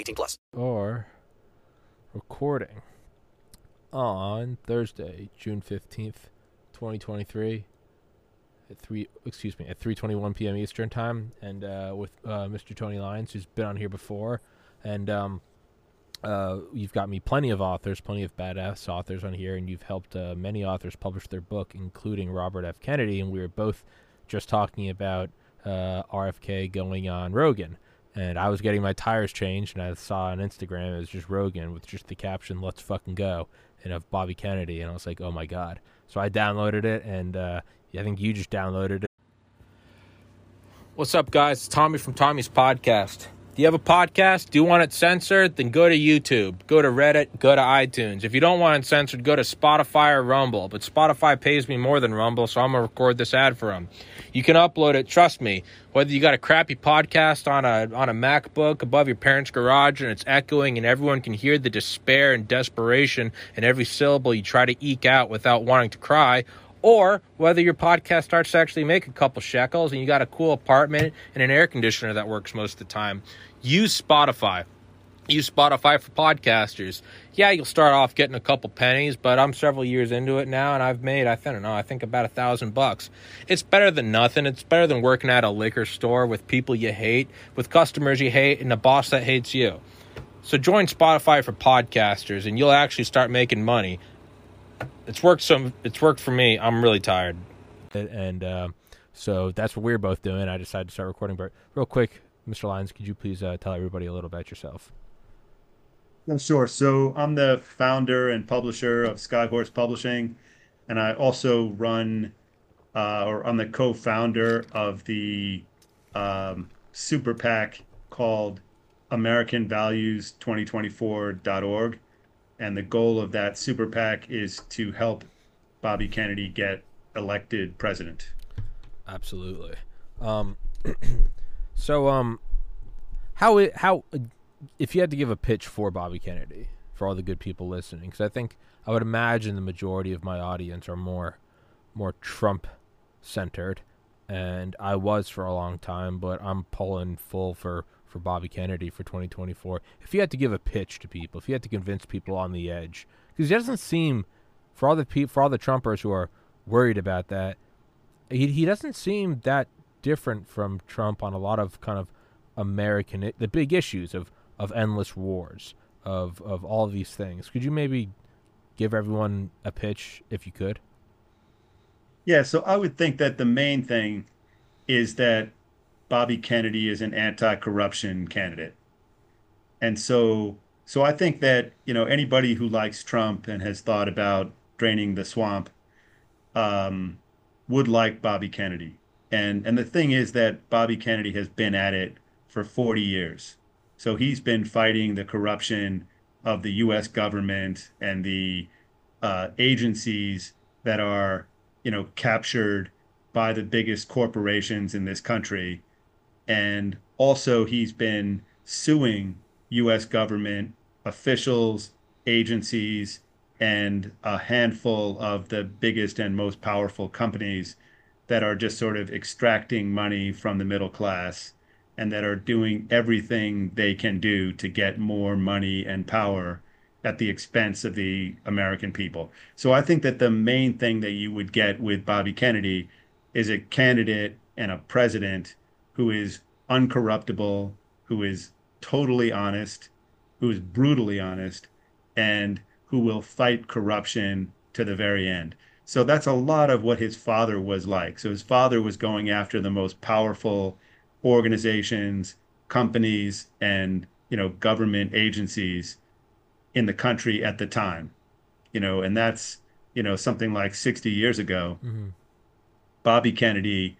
18 plus. Or recording on Thursday, June 15th, 2023 at 3 excuse me at 3:21 p.m. Eastern time and uh, with uh, Mr. Tony Lyons who's been on here before and um, uh, you've got me plenty of authors, plenty of badass authors on here, and you've helped uh, many authors publish their book, including Robert F. Kennedy. And we were both just talking about uh, RFK going on Rogan. And I was getting my tires changed, and I saw on Instagram it was just Rogan with just the caption "Let's fucking go" and of Bobby Kennedy, and I was like, "Oh my god!" So I downloaded it, and uh, I think you just downloaded it. What's up, guys? It's Tommy from Tommy's Podcast. You have a podcast? Do you want it censored? Then go to YouTube, go to Reddit, go to iTunes. If you don't want it censored, go to Spotify or Rumble. But Spotify pays me more than Rumble, so I'm going to record this ad for them. You can upload it, trust me. Whether you got a crappy podcast on a on a MacBook above your parents' garage and it's echoing and everyone can hear the despair and desperation in every syllable you try to eke out without wanting to cry, or whether your podcast starts to actually make a couple shekels and you got a cool apartment and an air conditioner that works most of the time, use Spotify. Use Spotify for podcasters. Yeah, you'll start off getting a couple pennies, but I'm several years into it now, and I've made I don't know I think about a thousand bucks. It's better than nothing. It's better than working at a liquor store with people you hate, with customers you hate, and a boss that hates you. So join Spotify for podcasters, and you'll actually start making money it's worked some it's worked for me i'm really tired and uh, so that's what we're both doing i decided to start recording but real quick mr lyons could you please uh, tell everybody a little about yourself yeah, sure so i'm the founder and publisher of skyhorse publishing and i also run uh, or i'm the co-founder of the um, super pac called americanvalues2024.org and the goal of that super PAC is to help Bobby Kennedy get elected president. Absolutely. Um, so, um, how how if you had to give a pitch for Bobby Kennedy for all the good people listening, because I think I would imagine the majority of my audience are more more Trump centered, and I was for a long time, but I'm pulling full for for Bobby Kennedy for 2024. If you had to give a pitch to people, if you had to convince people on the edge, because he doesn't seem, for all the pe- for all the Trumpers who are worried about that, he he doesn't seem that different from Trump on a lot of kind of American the big issues of of endless wars of of all of these things. Could you maybe give everyone a pitch if you could? Yeah, so I would think that the main thing is that Bobby Kennedy is an anti-corruption candidate. And so so I think that, you know, anybody who likes Trump and has thought about draining the swamp um, would like Bobby Kennedy. And and the thing is that Bobby Kennedy has been at it for 40 years. So he's been fighting the corruption of the US government and the uh, agencies that are, you know, captured by the biggest corporations in this country and also, he's been suing U.S. government officials, agencies, and a handful of the biggest and most powerful companies that are just sort of extracting money from the middle class and that are doing everything they can do to get more money and power at the expense of the American people. So I think that the main thing that you would get with Bobby Kennedy is a candidate and a president who is uncorruptible, who is totally honest, who is brutally honest, and who will fight corruption to the very end. So that's a lot of what his father was like. So his father was going after the most powerful organizations, companies, and you know government agencies in the country at the time. You know, and that's you know something like 60 years ago. Mm-hmm. Bobby Kennedy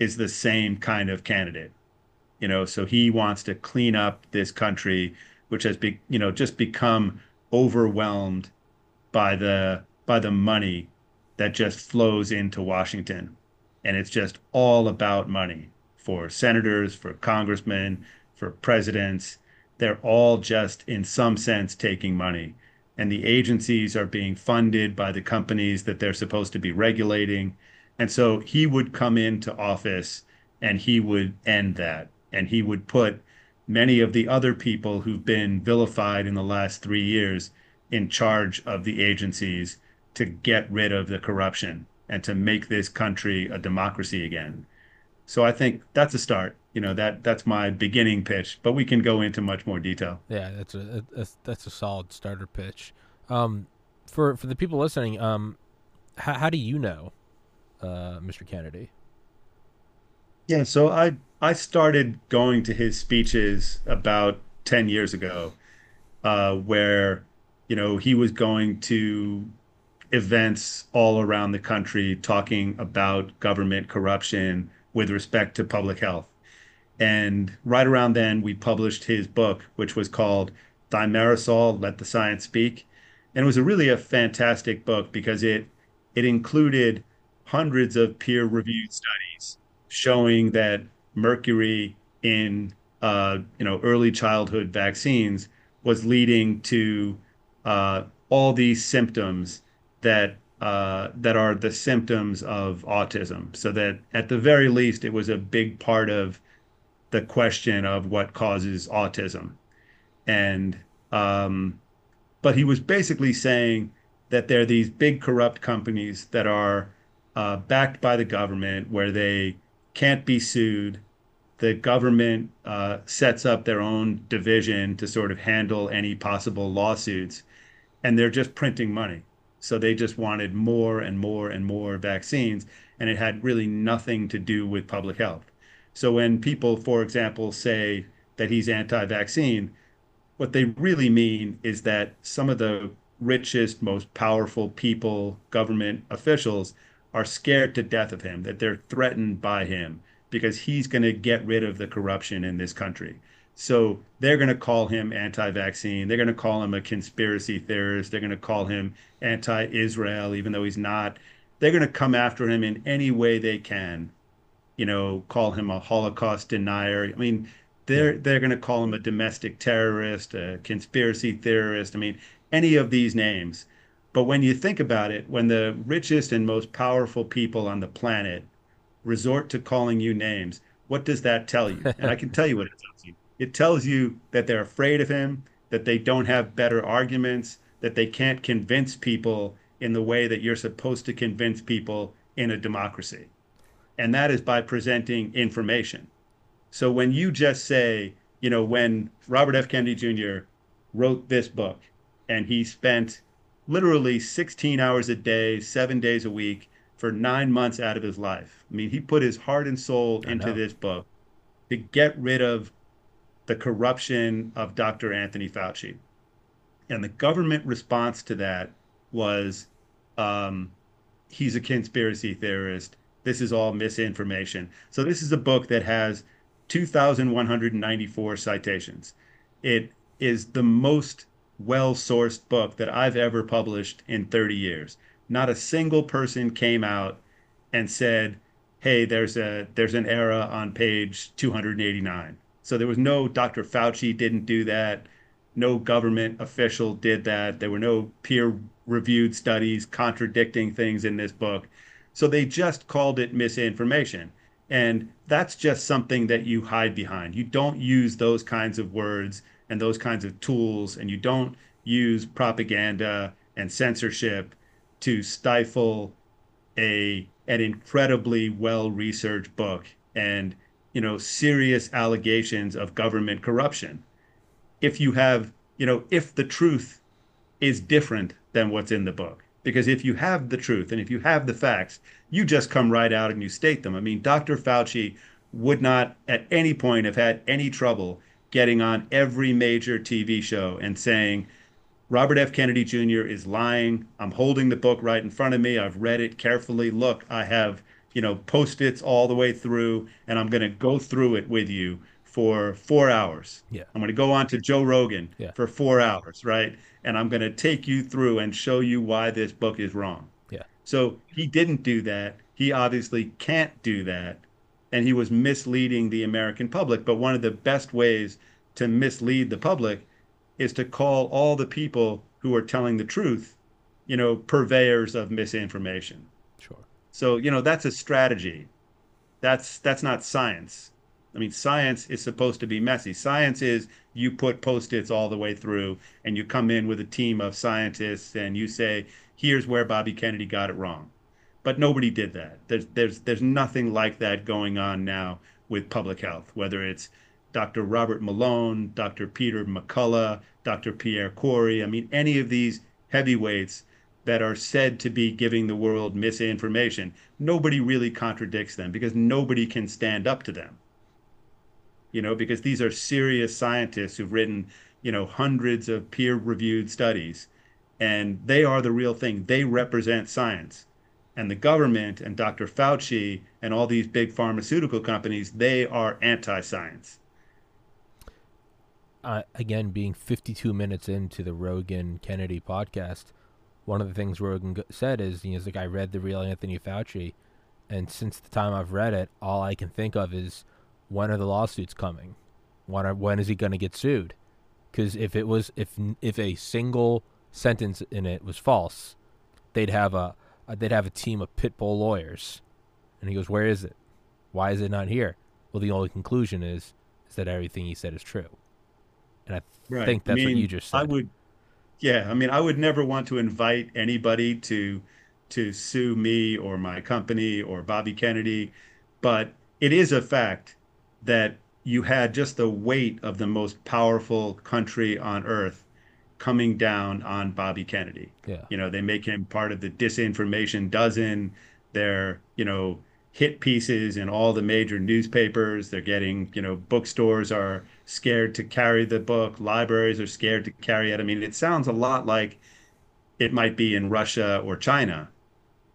is the same kind of candidate. You know, so he wants to clean up this country, which has be you know just become overwhelmed by the by the money that just flows into Washington. And it's just all about money for senators, for congressmen, for presidents. They're all just, in some sense, taking money. And the agencies are being funded by the companies that they're supposed to be regulating. And so he would come into office and he would end that. And he would put many of the other people who've been vilified in the last three years in charge of the agencies to get rid of the corruption and to make this country a democracy again. So I think that's a start. You know that that's my beginning pitch, but we can go into much more detail. Yeah, that's a that's, that's a solid starter pitch. Um, for for the people listening, um, how, how do you know, uh, Mr. Kennedy? Yeah, so I I started going to his speeches about ten years ago, uh, where you know he was going to events all around the country talking about government corruption with respect to public health. And right around then, we published his book, which was called Thimerosal, Let the Science Speak. And it was a really a fantastic book because it it included hundreds of peer-reviewed studies showing that mercury in uh, you know early childhood vaccines was leading to uh, all these symptoms that uh, that are the symptoms of autism. So that at the very least, it was a big part of the question of what causes autism, and um, but he was basically saying that there are these big corrupt companies that are uh, backed by the government where they can't be sued. The government uh, sets up their own division to sort of handle any possible lawsuits, and they're just printing money so they just wanted more and more and more vaccines, and it had really nothing to do with public health. So when people, for example, say that he's anti vaccine, what they really mean is that some of the richest, most powerful people, government officials, are scared to death of him, that they're threatened by him because he's going to get rid of the corruption in this country. So they're going to call him anti vaccine. They're going to call him a conspiracy theorist. They're going to call him anti Israel, even though he's not. They're going to come after him in any way they can, you know, call him a Holocaust denier. I mean, they're, they're going to call him a domestic terrorist, a conspiracy theorist. I mean, any of these names. But when you think about it, when the richest and most powerful people on the planet resort to calling you names, what does that tell you? And I can tell you what it tells it tells you that they're afraid of him, that they don't have better arguments, that they can't convince people in the way that you're supposed to convince people in a democracy. And that is by presenting information. So when you just say, you know, when Robert F. Kennedy Jr. wrote this book and he spent literally 16 hours a day, seven days a week for nine months out of his life. I mean, he put his heart and soul into this book to get rid of the corruption of Dr. Anthony Fauci. And the government response to that was um, he's a conspiracy theorist. This is all misinformation. So, this is a book that has 2,194 citations. It is the most well sourced book that I've ever published in 30 years. Not a single person came out and said, hey, there's a there's an error on page 289 so there was no Dr. Fauci didn't do that. No government official did that. There were no peer reviewed studies contradicting things in this book. So they just called it misinformation. And that's just something that you hide behind. You don't use those kinds of words and those kinds of tools, and you don't use propaganda and censorship to stifle a an incredibly well researched book and you know, serious allegations of government corruption. If you have, you know, if the truth is different than what's in the book. Because if you have the truth and if you have the facts, you just come right out and you state them. I mean, Dr. Fauci would not at any point have had any trouble getting on every major TV show and saying, Robert F. Kennedy Jr. is lying. I'm holding the book right in front of me. I've read it carefully. Look, I have, you know, post-its all the way through, and I'm going to go through it with you for four hours. Yeah. I'm going to go on to Joe Rogan Yeah. for four hours, right? And I'm going to take you through and show you why this book is wrong. Yeah. So he didn't do that. He obviously can't do that. And he was misleading the American public. But one of the best ways to mislead the public is to call all the people who are telling the truth, you know, purveyors of misinformation. So, you know, that's a strategy. That's that's not science. I mean, science is supposed to be messy. Science is you put post-its all the way through and you come in with a team of scientists and you say, here's where Bobby Kennedy got it wrong. But nobody did that. There's there's there's nothing like that going on now with public health, whether it's Dr. Robert Malone, Dr. Peter McCullough, Dr. Pierre Kory. I mean, any of these heavyweights that are said to be giving the world misinformation, nobody really contradicts them because nobody can stand up to them. You know, because these are serious scientists who've written, you know, hundreds of peer reviewed studies, and they are the real thing. They represent science. And the government and Dr. Fauci and all these big pharmaceutical companies, they are anti science. uh, again, being 52 minutes into the Rogan Kennedy podcast, one of the things Rogan said is, you know, he's like, I read the real Anthony Fauci, and since the time I've read it, all I can think of is, when are the lawsuits coming? When are, when is he going to get sued? Because if it was if if a single sentence in it was false, they'd have a they'd have a team of pit bull lawyers. And he goes, where is it? Why is it not here? Well, the only conclusion is is that everything he said is true. And I think that's I what you just said. I would, yeah. I mean, I would never want to invite anybody to to sue me or my company or Bobby Kennedy, but it is a fact that you had just the weight of the most powerful country on earth coming down on Bobby Kennedy. Yeah. You know, they make him part of the disinformation dozen. They're, you know, hit pieces in all the major newspapers. They're getting, you know, bookstores are scared to carry the book, libraries are scared to carry it. I mean, it sounds a lot like it might be in Russia or China,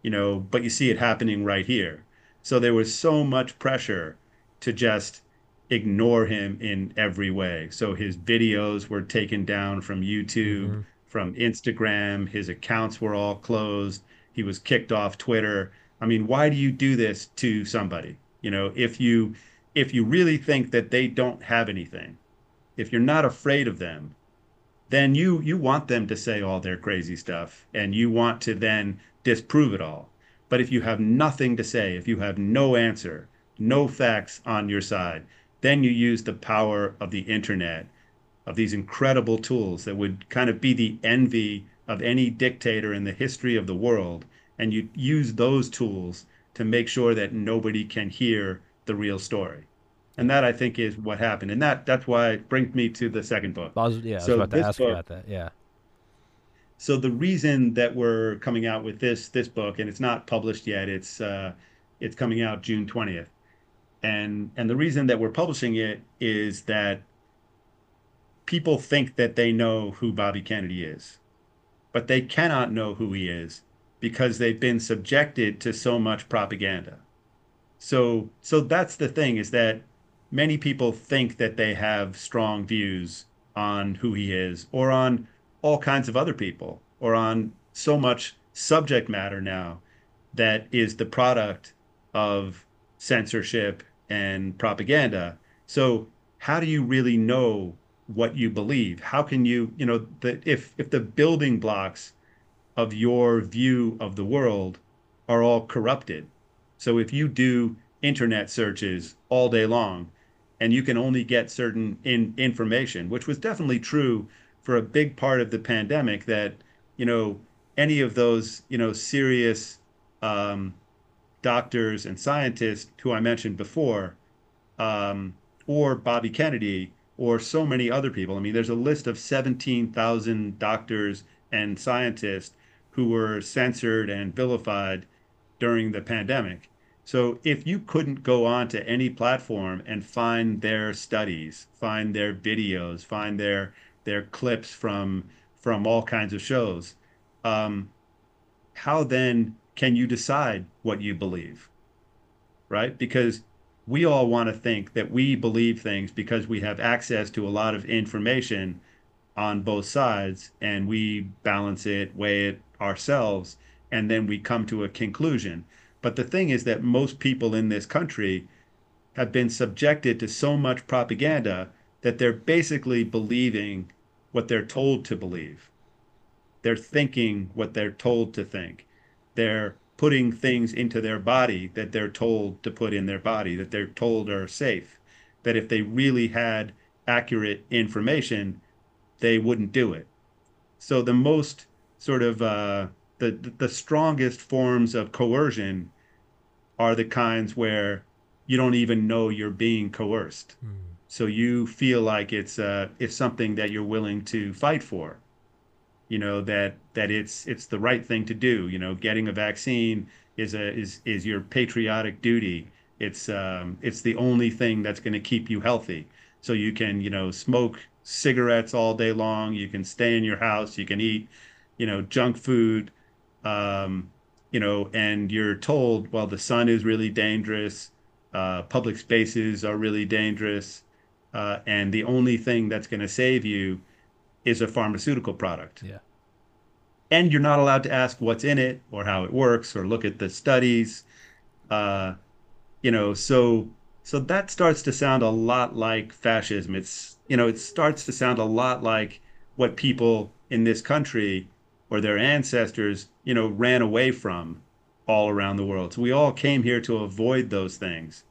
you know, but you see it happening right here. So there was so much pressure to just ignore him in every way. So his videos were taken down from YouTube, mm-hmm. from Instagram, his accounts were all closed. He was kicked off Twitter. I mean, why do you do this to somebody? You know, if you if you really think that they don't have anything, if you're not afraid of them, then you you want them to say all their crazy stuff and you want to then disprove it all. But if you have nothing to say, if you have no answer, no facts on your side, then you use the power of the internet, of these incredible tools that would kind of be the envy of any dictator in the history of the world, and you use those tools to make sure that nobody can hear the real story. And that I think is what happened. And that that's why it brings me to the second book. I was, yeah, I was about to ask book- about that. Yeah. so the reason that we're coming out with this this book and it's not published yet it's uh it's coming out june 20th and and the reason that we're publishing it is that people think that they know who bobby kennedy is but they cannot know who he is because they've been subjected to so much propaganda so so that's the thing is that many people think that they have strong views on who he is or on all kinds of other people or on so much subject matter now that is the product of censorship and propaganda. So how do you really know what you believe? How can you, you know, the, if if the building blocks of your view of the world are all corrupted. So if you do internet searches all day long and you can only get certain in, information, which was definitely true for a big part of the pandemic that, you know, any of those, you know, serious um, doctors and scientists who I mentioned before, um, or Bobby Kennedy or so many other people. I mean, there's a list of 17,000 doctors and scientists who were censored and vilified during the pandemic. So if you couldn't go on to any platform and find their studies, find their videos, find their their clips from from all kinds of shows, um, how then can you decide what you believe? Right? Because we all want to think that we believe things because we have access to a lot of information on both sides and we balance it, weigh it ourselves, and then we come to a conclusion. But the thing is that most people in this country have been subjected to so much propaganda that they're basically believing what they're told to believe. They're thinking what they're told to think. They're putting things into their body that they're told to put in their body, that they're told are safe. That if they really had accurate information, they wouldn't do it. So the most sort of uh, the the strongest forms of coercion are the kinds where you don't even know you're being coerced. Mm. So you feel like it's uh, it's something that you're willing to fight for. You know that that it's it's the right thing to do. You know getting a vaccine is a is is your patriotic duty. It's um it's the only thing that's going to keep you healthy. So you can you know smoke cigarettes all day long. You can stay in your house. You can eat you know junk food um you know and you're told well the sun is really dangerous uh, public spaces are really dangerous uh, and the only thing that's going to save you is a pharmaceutical product. Yeah. And you're not allowed to ask what's in it or how it works or look at the studies. Uh, you know, so so that starts to sound a lot like fascism. It's you know, it starts to sound a lot like what people in this country or their ancestors, you know, ran away from all around the world. So we all came here to avoid those things.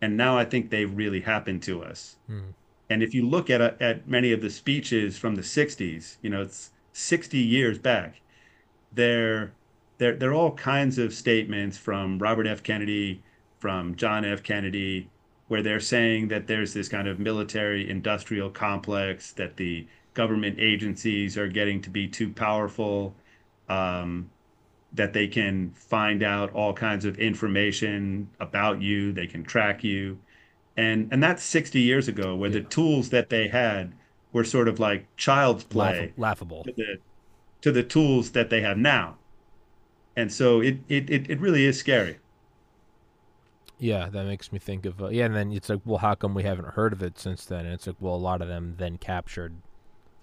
And now I think they've really happened to us. Mm. And if you look at at many of the speeches from the 60s, you know, it's 60 years back, there there there are all kinds of statements from Robert F. Kennedy, from John F. Kennedy, where they're saying that there's this kind of military industrial complex, that the government agencies are getting to be too powerful, um, that they can find out all kinds of information about you, they can track you. And and that's 60 years ago where yeah. the tools that they had were sort of like child's play laughable. to the, to the tools that they have now. And so it, it it it really is scary. Yeah that makes me think of uh, yeah and then it's like well how come we haven't heard of it since then? And it's like well a lot of them then captured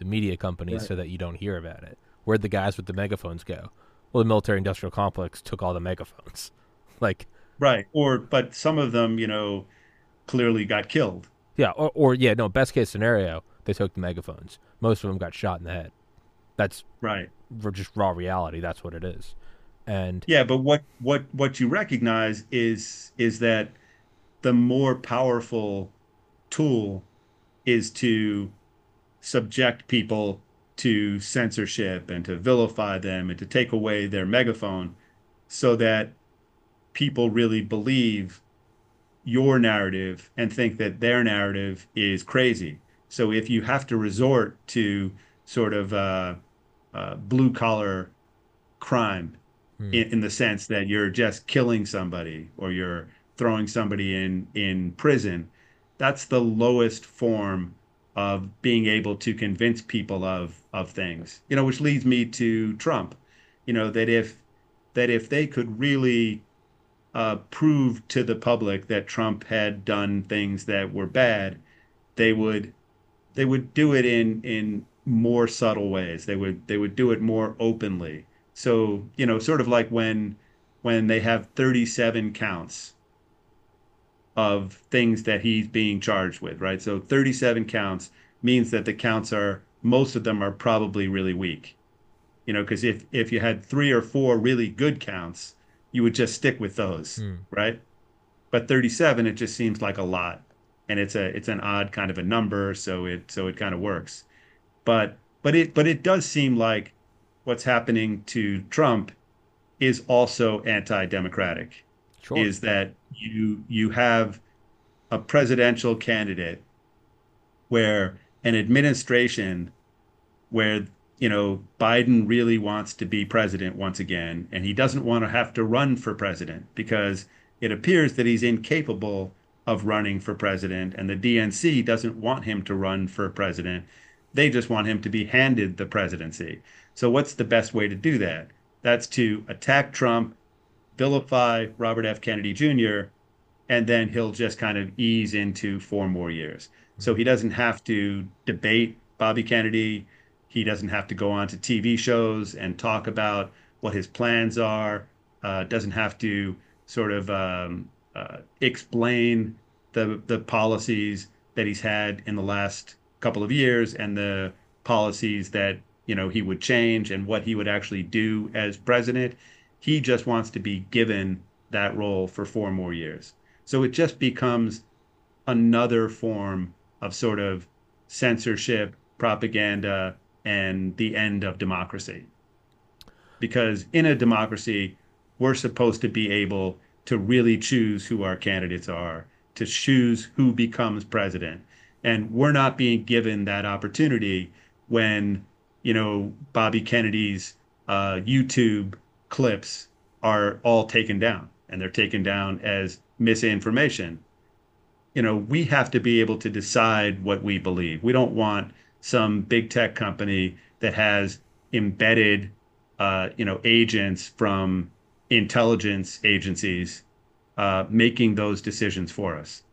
the media companies right. so that you don't hear about it where'd the guys with the megaphones go well the military industrial complex took all the megaphones like right or but some of them you know clearly got killed. Yeah, or, or yeah, no. Best case scenario, they took the megaphones. Most of them got shot in the head. That's right. Just raw reality, that's what it is. And yeah, but what what what you recognize is is that the more powerful tool is to subject people to censorship and to vilify them and to take away their megaphone so that people really believe your narrative and think that their narrative is crazy. So if you have to resort to sort of uh, uh, blue collar crime hmm. in, in the sense that you're just killing somebody or you're throwing somebody in in prison, that's the lowest form of being able to convince people of of things. You know, which leads me to Trump. You know that if that if they could really uh, proved to the public that Trump had done things that were bad, they would they would do it in in more subtle ways. They would they would do it more openly. So you know, sort of like when when they have 37 counts of things that he's being charged with, right? So 37 counts means that the counts are most of them are probably really weak. You know, because if if you had three or four really good counts, you would just stick with those, mm. right? But 37, it just seems like a lot, and it's a it's an odd kind of a number, so it so it kind of works. But but it but it does seem like what's happening to Trump is also anti-democratic. Sure. Is that you you have a presidential candidate where an administration where you know Biden really wants to be president once again and he doesn't want to have to run for president because it appears that he's incapable of running for president and the DNC doesn't want him to run for president. They just want him to be handed the presidency. So what's the best way to do that? That's to attack Trump vilify Robert F Kennedy Jr and then he'll just kind of ease into four more years. So he doesn't have to debate Bobby Kennedy. He doesn't have to go on to TV shows and talk about what his plans are. Uh, doesn't have to sort of um, uh, explain the the policies that he's had in the last couple of years and the policies that you know he would change and what he would actually do as president. He just wants to be given that role for four more years. So it just becomes another form of sort of censorship, propaganda, and the end of democracy. Because in a democracy, we're supposed to be able to really choose who our candidates are, to choose who becomes president. And we're not being given that opportunity when, you know, Bobby Kennedy's uh, YouTube clips are all taken down and they're taken down as misinformation. You know, we have to be able to decide what we believe. We don't want some big tech company that has embedded, uh, you know, agents from intelligence agencies uh, making those decisions for us.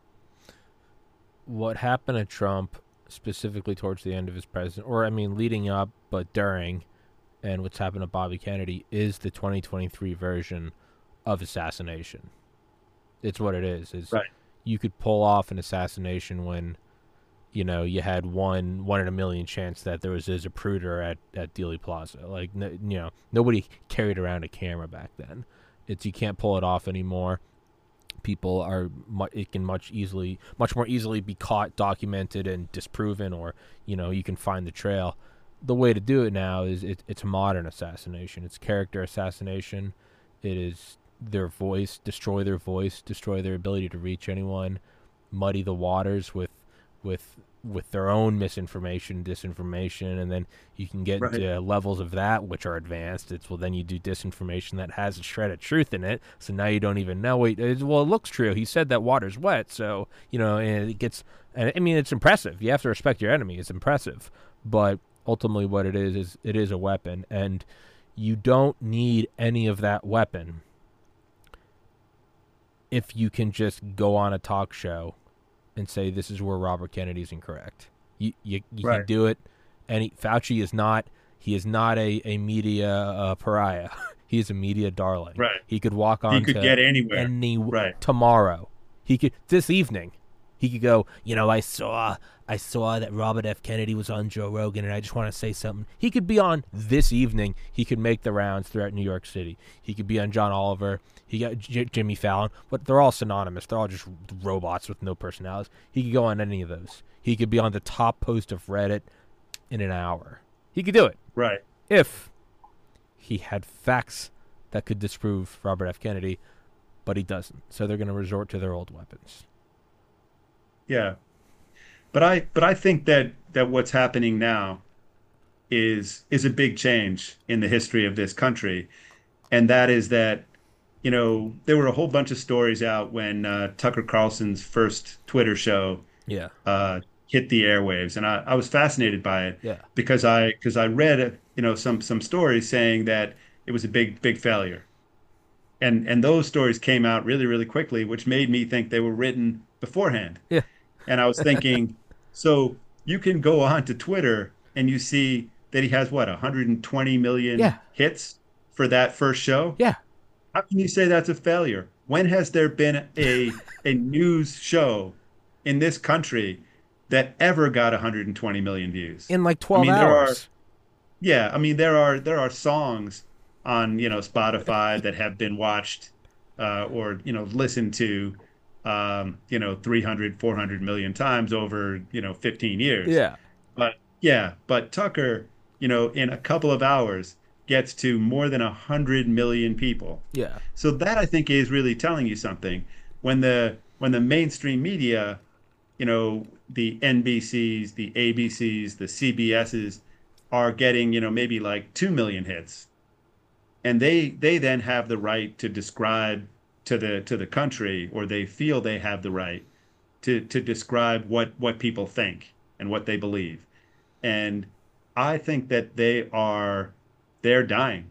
What happened to Trump, specifically towards the end of his presidency, or I mean, leading up, but during, and what's happened to Bobby Kennedy is the 2023 version of assassination. It's what it is. Is right. you could pull off an assassination when, you know, you had one one in a million chance that there was a Zapruder at at Dealey Plaza. Like, you know, nobody carried around a camera back then. It's you can't pull it off anymore. People are it can much easily much more easily be caught, documented, and disproven, or you know you can find the trail. The way to do it now is it, it's modern assassination. It's character assassination. It is their voice, destroy their voice, destroy their ability to reach anyone, muddy the waters with with with their own misinformation, disinformation, and then you can get right. to levels of that which are advanced. It's well, then you do disinformation that has a shred of truth in it, so now you don't even know. Wait, well, it looks true. He said that water's wet, so you know, and it gets. And I mean, it's impressive. You have to respect your enemy. It's impressive, but ultimately, what it is is it is a weapon, and you don't need any of that weapon if you can just go on a talk show and say this is where Robert Kennedy is incorrect. You you, you right. can do it. And he, Fauci is not he is not a a media uh, pariah. he is a media darling. Right. He could walk on. He could get anywhere. Any right. tomorrow. He could this evening. He could go. You know, I saw I saw that Robert F. Kennedy was on Joe Rogan, and I just want to say something. He could be on this evening. He could make the rounds throughout New York City. He could be on John Oliver. He got J- Jimmy Fallon, but they're all synonymous. They're all just robots with no personalities. He could go on any of those. He could be on the top post of Reddit in an hour. He could do it. Right. If he had facts that could disprove Robert F. Kennedy, but he doesn't. So they're going to resort to their old weapons. Yeah. But I but I think that that what's happening now is is a big change in the history of this country, and that is that you know there were a whole bunch of stories out when uh, Tucker Carlson's first Twitter show yeah uh, hit the airwaves, and I, I was fascinated by it yeah because I because I read you know some some stories saying that it was a big big failure, and and those stories came out really really quickly, which made me think they were written beforehand. Yeah. And I was thinking, so you can go on to Twitter and you see that he has what 120 million yeah. hits for that first show. Yeah. How can you say that's a failure? When has there been a a news show in this country that ever got 120 million views in like 12 I mean, hours? Are, yeah, I mean there are there are songs on you know Spotify that have been watched uh, or you know listened to um, you know, 300, 400 million times over, you know, 15 years. Yeah. But yeah, but Tucker, you know, in a couple of hours gets to more than a hundred million people. Yeah. So that I think is really telling you something. When the when the mainstream media, you know, the NBCs, the ABCs, the CBSs are getting, you know, maybe like 2 million hits. And they they then have the right to describe to the to the country or they feel they have the right to to describe what what people think and what they believe. And I think that they are they're dying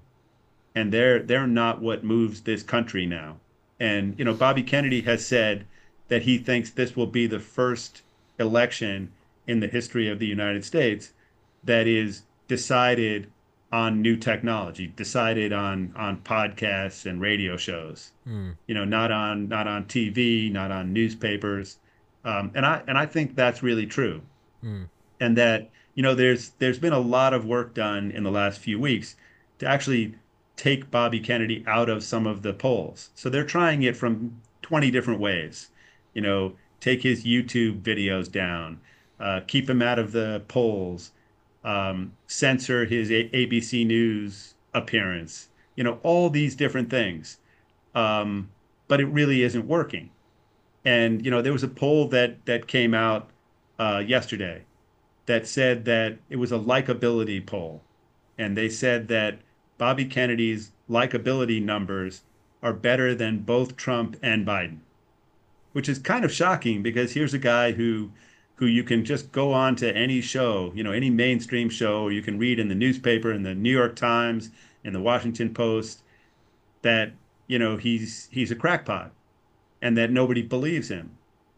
and they're they're not what moves this country now. And you know, Bobby Kennedy has said that he thinks this will be the first election in the history of the United States that is decided on new technology, decided on on podcasts and radio shows. Mm. You know, not on not on TV, not on newspapers. Um, and I and I think that's really true. Mm. And that you know, there's there's been a lot of work done in the last few weeks to actually take Bobby Kennedy out of some of the polls. So they're trying it from 20 different ways. You know, take his YouTube videos down, uh, keep him out of the polls, um, censor his A- ABC News appearance. You know, all these different things. Um, but it really isn't working. And you know, there was a poll that that came out uh, yesterday that said that it was a likability poll, and they said that Bobby Kennedy's likability numbers are better than both Trump and Biden, which is kind of shocking because here's a guy who who you can just go on to any show, you know, any mainstream show, you can read in the newspaper, in the New York Times, in the Washington Post, that you know he's he's a crackpot, and that nobody believes him.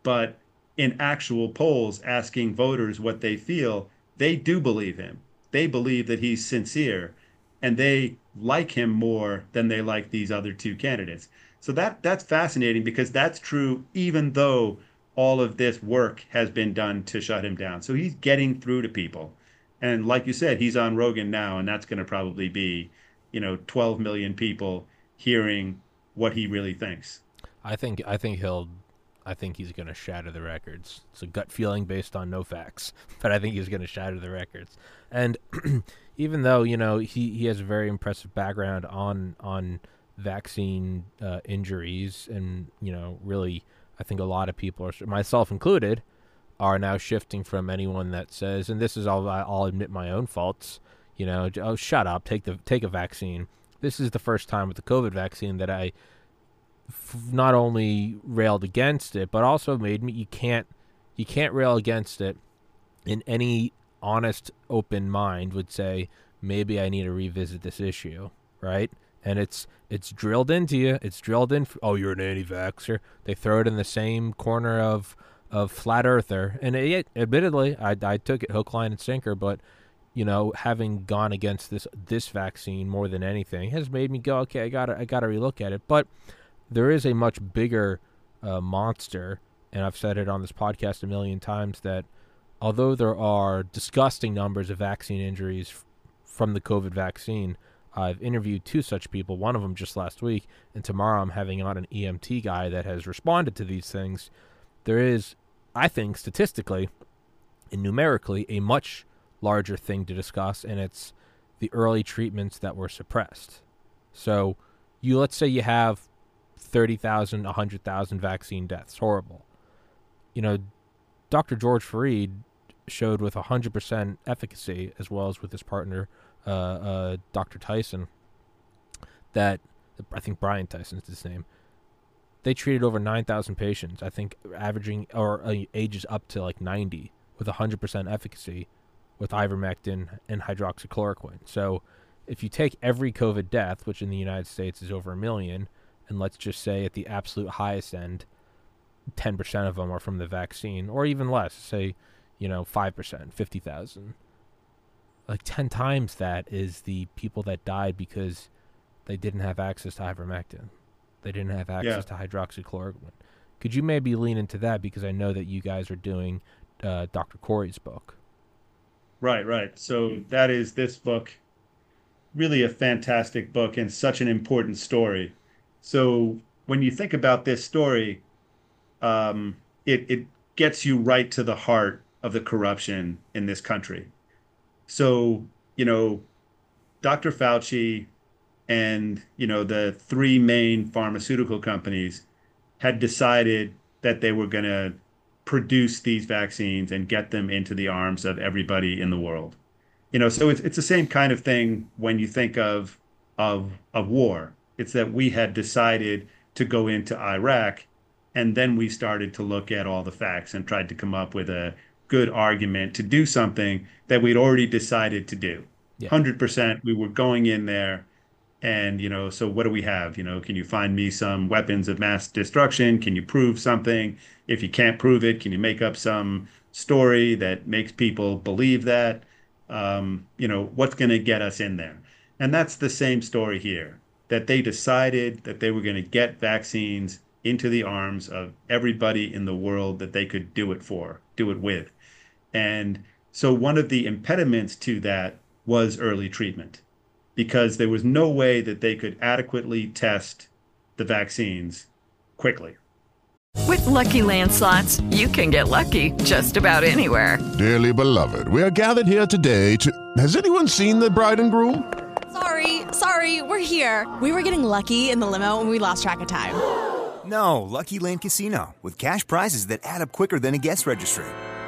But in actual polls asking voters what they feel, they do believe him. They believe that he's sincere and they like him more than they like these other two candidates. So that that's fascinating because that's true even though all of this work has been done to shut him down. So he's getting through to people. And like you said, he's on Rogan now and that's going to probably be, you know, 12 million people hearing what he really thinks. I think I think he'll I think he's going to shatter the records. It's a gut feeling based on no facts, but I think he's going to shatter the records. And even though you know he, he has a very impressive background on on vaccine uh, injuries, and you know really, I think a lot of people, are, myself included, are now shifting from anyone that says, and this is all I'll admit my own faults. You know, oh shut up, take the take a vaccine. This is the first time with the COVID vaccine that I not only railed against it, but also made me you can't you can't rail against it in any honest open mind would say maybe I need to revisit this issue, right? And it's it's drilled into you. It's drilled in. Oh, you're an anti-vaxxer. They throw it in the same corner of of flat earther. And it, admittedly, I I took it hook, line, and sinker. But you know, having gone against this this vaccine more than anything has made me go, okay, I gotta I gotta relook at it. But there is a much bigger uh, monster, and I've said it on this podcast a million times that although there are disgusting numbers of vaccine injuries f- from the COVID vaccine, I've interviewed two such people, one of them just last week, and tomorrow I'm having on an EMT guy that has responded to these things. There is, I think, statistically and numerically, a much larger thing to discuss, and it's the early treatments that were suppressed. So, you let's say you have 30,000, 100,000 vaccine deaths. Horrible. You know, Dr. George Fareed showed with 100% efficacy, as well as with his partner, uh, uh, Dr. Tyson, that I think Brian Tyson's his name. They treated over 9,000 patients, I think averaging or uh, ages up to like 90 with 100% efficacy with ivermectin and hydroxychloroquine. So if you take every COVID death, which in the United States is over a million, and let's just say at the absolute highest end, 10% of them are from the vaccine, or even less, say, you know, 5%, 50,000. Like 10 times that is the people that died because they didn't have access to ivermectin. They didn't have access yeah. to hydroxychloroquine. Could you maybe lean into that because I know that you guys are doing uh, Dr. Kory's book. Right, right. So that is this book, really a fantastic book and such an important story. So when you think about this story, um, it it gets you right to the heart of the corruption in this country. So you know, Dr. Fauci and you know the three main pharmaceutical companies had decided that they were going to produce these vaccines and get them into the arms of everybody in the world. You know, so it's it's the same kind of thing when you think of of of war. It's that we had decided to go into Iraq and then we started to look at all the facts and tried to come up with a good argument to do something that we'd already decided to do. Yeah. 100% we were going in there and you know so what do we have? You know can you find me some weapons of mass destruction? Can you prove something? If you can't prove it can you make up some story that makes people believe that? Um, you know what's going to get us in there? And that's the same story here that they decided that they were going to get vaccines into the arms of everybody in the world that they could do it for do it with and so one of the impediments to that was early treatment because there was no way that they could adequately test the vaccines quickly. With lucky landslots, you can get lucky just about anywhere. Dearly beloved, we are gathered here today to. Has anyone seen the bride and groom? Sorry, sorry, we're here. We were getting lucky in the limo and we lost track of time. No, Lucky Land Casino, with cash prizes that add up quicker than a guest registry.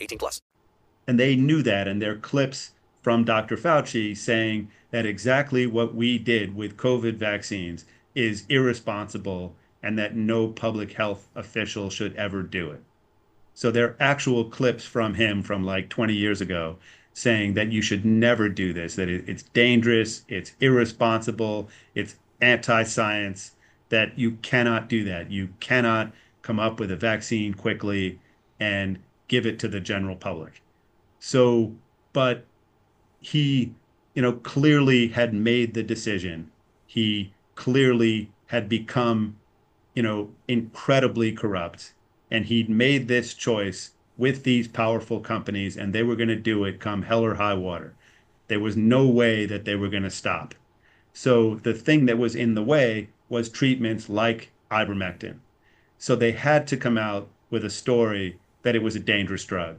18 plus. And they knew that, and their clips from Dr. Fauci saying that exactly what we did with COVID vaccines is irresponsible and that no public health official should ever do it. So there are actual clips from him from like 20 years ago saying that you should never do this, that it's dangerous, it's irresponsible, it's anti science, that you cannot do that. You cannot come up with a vaccine quickly and give it to the general public. So, but he, you know, clearly had made the decision. He clearly had become, you know, incredibly corrupt. And he'd made this choice with these powerful companies, and they were going to do it come hell or high water. There was no way that they were going to stop. So the thing that was in the way was treatments like ivermectin. So they had to come out with a story that it was a dangerous drug.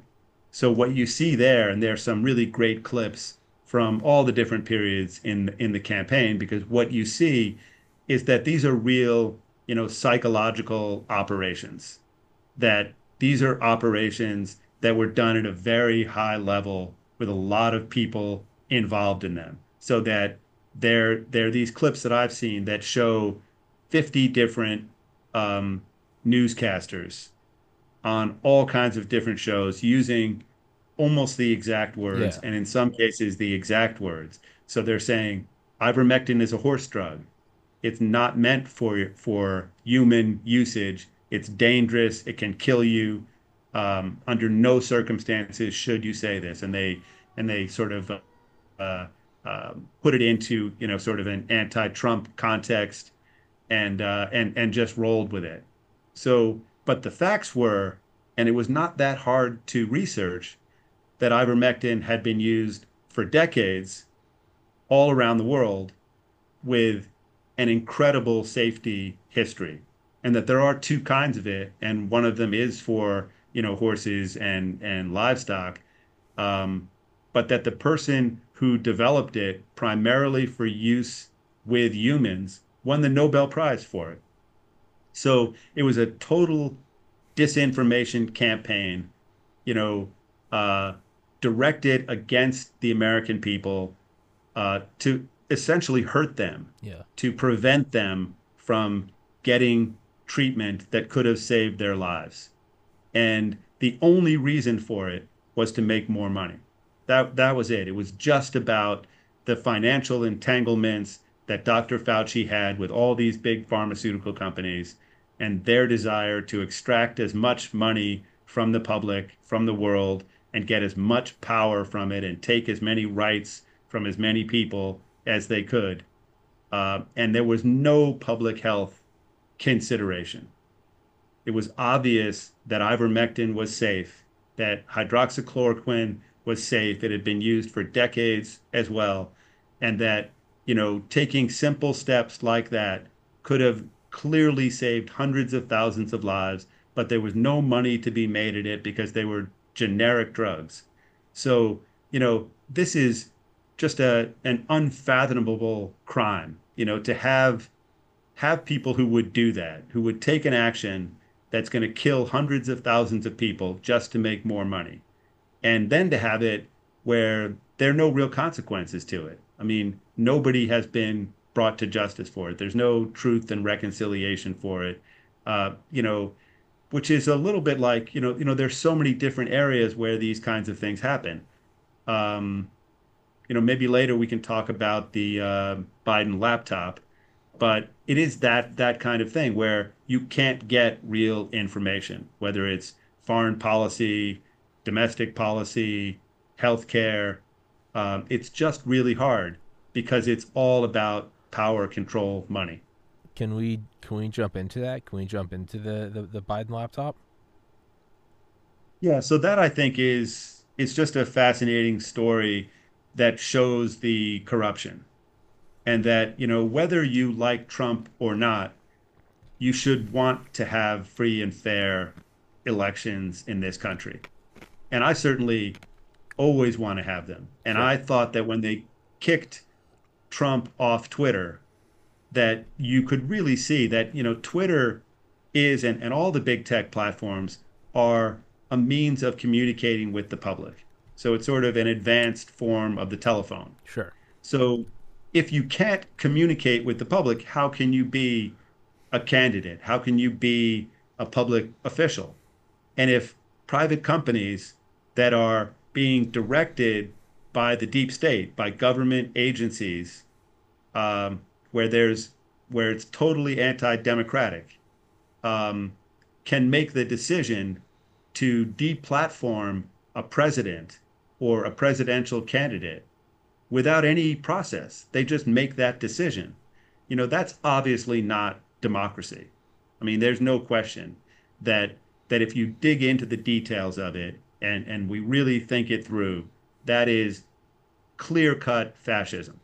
So what you see there, and there are some really great clips from all the different periods in in the campaign, because what you see is that these are real, you know, psychological operations that these are operations that were done at a very high level with a lot of people involved in them. So that there, there are these clips that I've seen that show 50 different um, newscasters on all kinds of different shows using almost the exact words, yeah. and in some cases, the exact words. So they're saying ivermectin is a horse drug. It's not meant for for human usage it's dangerous. It can kill you. Um, under no circumstances should you say this. And they and they sort of uh, uh, put it into you know sort of an anti-Trump context, and uh, and and just rolled with it. So, but the facts were, and it was not that hard to research, that ivermectin had been used for decades, all around the world, with an incredible safety history and that there are two kinds of it, and one of them is for you know horses and and livestock, um, but that the person who developed it primarily for use with humans won the Nobel Prize for it. So it was a total disinformation campaign, you know, uh, directed against the American people uh, to essentially hurt them, yeah. to prevent them from getting treatment that could have saved their lives. And the only reason for it was to make more money. That, that was it. It was just about the financial entanglements that Dr. Fauci had with all these big pharmaceutical companies and their desire to extract as much money from the public, from the world, and get as much power from it and take as many rights from as many people as they could. Uh, and there was no public health consideration. It was obvious that ivermectin was safe, that hydroxychloroquine was safe. It had been used for decades as well. And that, you know, taking simple steps like that could have clearly saved hundreds of thousands of lives, but there was no money to be made at it because they were generic drugs. So, you know, this is just a an unfathomable crime, you know, to have have people who would do that, who would take an action that's going to kill hundreds of thousands of people just to make more money. And then to have it where there are no real consequences to it. I mean, nobody has been brought to justice for it. There's no truth and reconciliation for it. Uh, you know, which is a little bit like you know, you know, there's so many different areas where these kinds of things happen. Um, you know, maybe later we can talk about the uh, Biden laptop, but it is that that kind of thing where you can't get real information, whether it's foreign policy, domestic policy, healthcare. Um, it's just really hard because it's all about power, control, money. Can we can we jump into that? Can we jump into the the, the Biden laptop? Yeah, so that I think is is just a fascinating story that shows the corruption. And that, you know, whether you like Trump or not, you should want to have free and fair elections in this country. And I certainly always want to have them. And sure. I thought that when they kicked Trump off Twitter, that you could really see that, you know, Twitter is and, and all the big tech platforms are a means of communicating with the public. So it's sort of an advanced form of the telephone. Sure. So if you can't communicate with the public, how can you be a candidate? How can you be a public official? And if private companies that are being directed by the deep state, by government agencies, um, where there's where it's totally anti-democratic, um, can make the decision to deplatform a president or a presidential candidate without any process. They just make that decision. You know, that's obviously not democracy. I mean, there's no question that that if you dig into the details of it and and we really think it through, that is clear-cut fascism.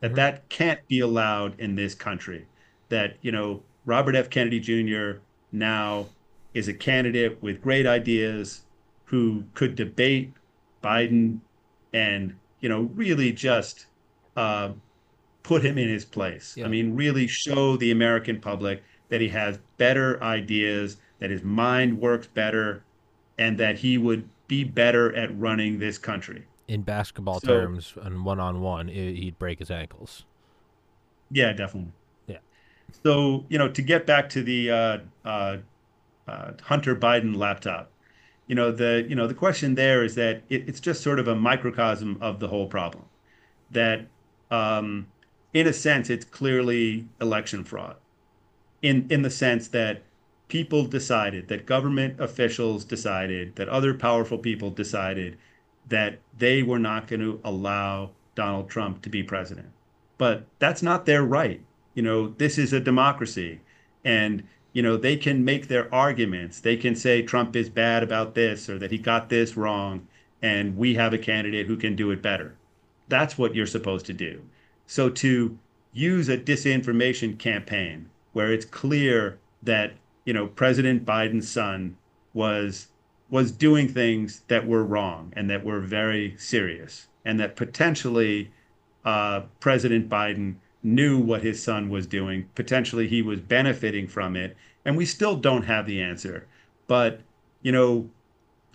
That mm-hmm. that can't be allowed in this country. That, you know, Robert F. Kennedy Jr. now is a candidate with great ideas who could debate Biden and you know really just uh, put him in his place. Yeah. I mean, really show the American public that he has better ideas, that his mind works better, and that he would be better at running this country. In basketball so, terms, and one on one, he'd break his ankles. Yeah, definitely. Yeah. So you know, to get back to the uh, uh, uh Hunter Biden laptop, you know the you know the question there is that it, it's just sort of a microcosm of the whole problem that um, in a sense it's clearly election fraud in in the sense that people decided that government officials decided that other powerful people decided that they were not going to allow Donald Trump to be president but that's not their right you know this is a democracy and you know, they can make their arguments. They can say Trump is bad about this or that he got this wrong, and we have a candidate who can do it better. That's what you're supposed to do. So to use a disinformation campaign where it's clear that, you know, President Biden's son was was doing things that were wrong and that were very serious, and that potentially uh, President Biden knew what his son was doing. Potentially he was benefiting from it. And we still don't have the answer. But, you know,